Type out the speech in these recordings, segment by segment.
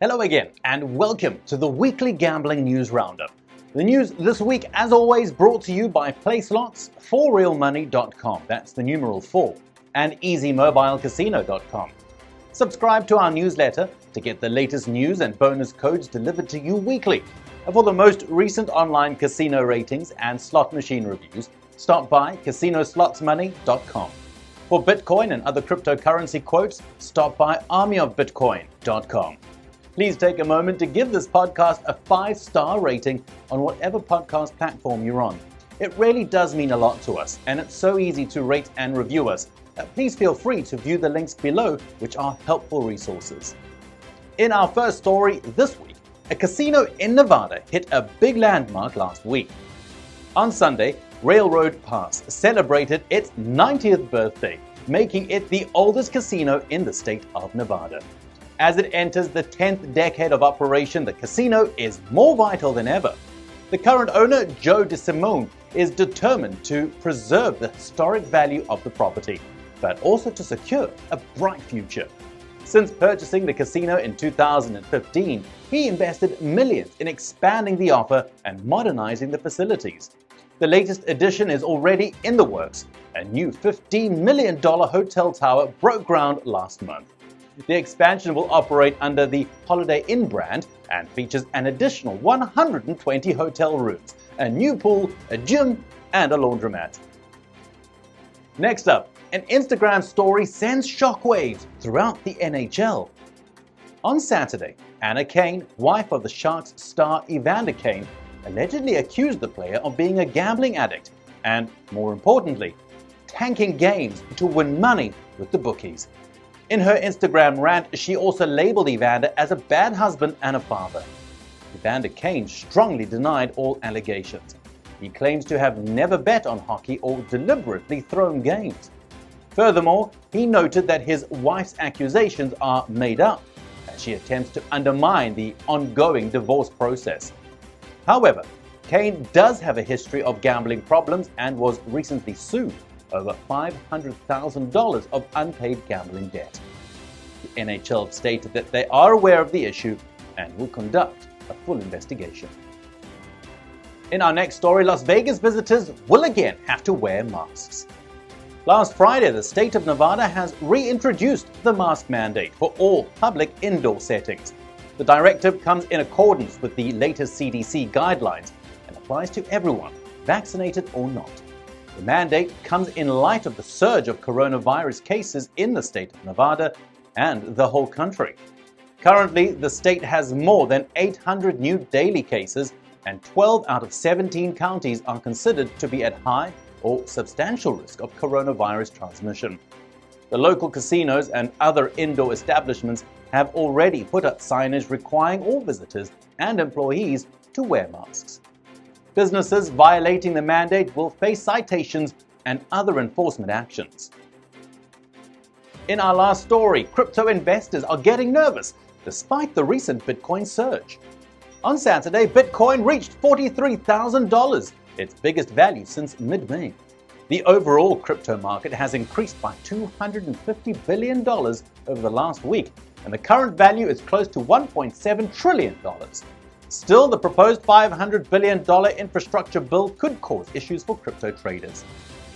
Hello again, and welcome to the weekly gambling news roundup. The news this week, as always, brought to you by PlaySlots, forrealmoney.com, that's the numeral 4, and easymobilecasino.com. Subscribe to our newsletter to get the latest news and bonus codes delivered to you weekly. And for the most recent online casino ratings and slot machine reviews, stop by casinoslotsmoney.com. For Bitcoin and other cryptocurrency quotes, stop by armyofbitcoin.com. Please take a moment to give this podcast a five star rating on whatever podcast platform you're on. It really does mean a lot to us, and it's so easy to rate and review us. Please feel free to view the links below, which are helpful resources. In our first story this week, a casino in Nevada hit a big landmark last week. On Sunday, Railroad Pass celebrated its 90th birthday, making it the oldest casino in the state of Nevada. As it enters the 10th decade of operation, the casino is more vital than ever. The current owner, Joe DeSimone, is determined to preserve the historic value of the property, but also to secure a bright future. Since purchasing the casino in 2015, he invested millions in expanding the offer and modernizing the facilities. The latest addition is already in the works. A new $15 million hotel tower broke ground last month. The expansion will operate under the Holiday Inn brand and features an additional 120 hotel rooms, a new pool, a gym, and a laundromat. Next up, an Instagram story sends shockwaves throughout the NHL. On Saturday, Anna Kane, wife of the Sharks star Evander Kane, allegedly accused the player of being a gambling addict and, more importantly, tanking games to win money with the bookies. In her Instagram rant, she also labeled Evander as a bad husband and a father. Evander Kane strongly denied all allegations. He claims to have never bet on hockey or deliberately thrown games. Furthermore, he noted that his wife's accusations are made up as she attempts to undermine the ongoing divorce process. However, Kane does have a history of gambling problems and was recently sued over $500,000 of unpaid gambling debt. The NHL stated that they are aware of the issue and will conduct a full investigation. In our next story, Las Vegas visitors will again have to wear masks. Last Friday, the state of Nevada has reintroduced the mask mandate for all public indoor settings. The directive comes in accordance with the latest CDC guidelines and applies to everyone, vaccinated or not. The mandate comes in light of the surge of coronavirus cases in the state of Nevada and the whole country. Currently, the state has more than 800 new daily cases, and 12 out of 17 counties are considered to be at high or substantial risk of coronavirus transmission. The local casinos and other indoor establishments have already put up signage requiring all visitors and employees to wear masks. Businesses violating the mandate will face citations and other enforcement actions. In our last story, crypto investors are getting nervous despite the recent Bitcoin surge. On Saturday, Bitcoin reached $43,000, its biggest value since mid May. The overall crypto market has increased by $250 billion over the last week, and the current value is close to $1.7 trillion. Still, the proposed $500 billion infrastructure bill could cause issues for crypto traders.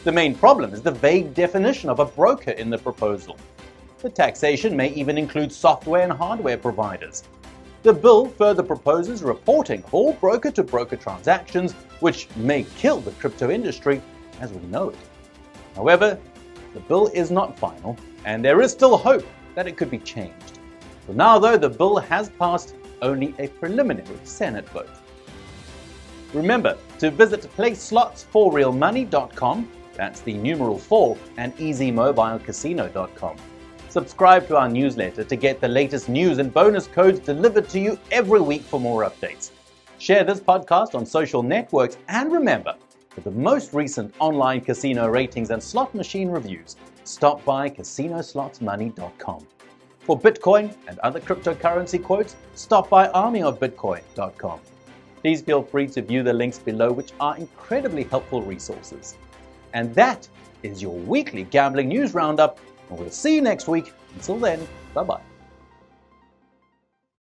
The main problem is the vague definition of a broker in the proposal. The taxation may even include software and hardware providers. The bill further proposes reporting all broker to broker transactions, which may kill the crypto industry as we know it. However, the bill is not final, and there is still hope that it could be changed. For now, though, the bill has passed only a preliminary Senate vote. Remember to visit playslots4realmoney.com, that's the numeral 4, and easymobilecasino.com. Subscribe to our newsletter to get the latest news and bonus codes delivered to you every week for more updates. Share this podcast on social networks and remember, for the most recent online casino ratings and slot machine reviews, stop by casinoslotsmoney.com. For Bitcoin and other cryptocurrency quotes, stop by armyofbitcoin.com. Please feel free to view the links below, which are incredibly helpful resources. And that is your weekly gambling news roundup, and we'll see you next week. Until then, bye bye.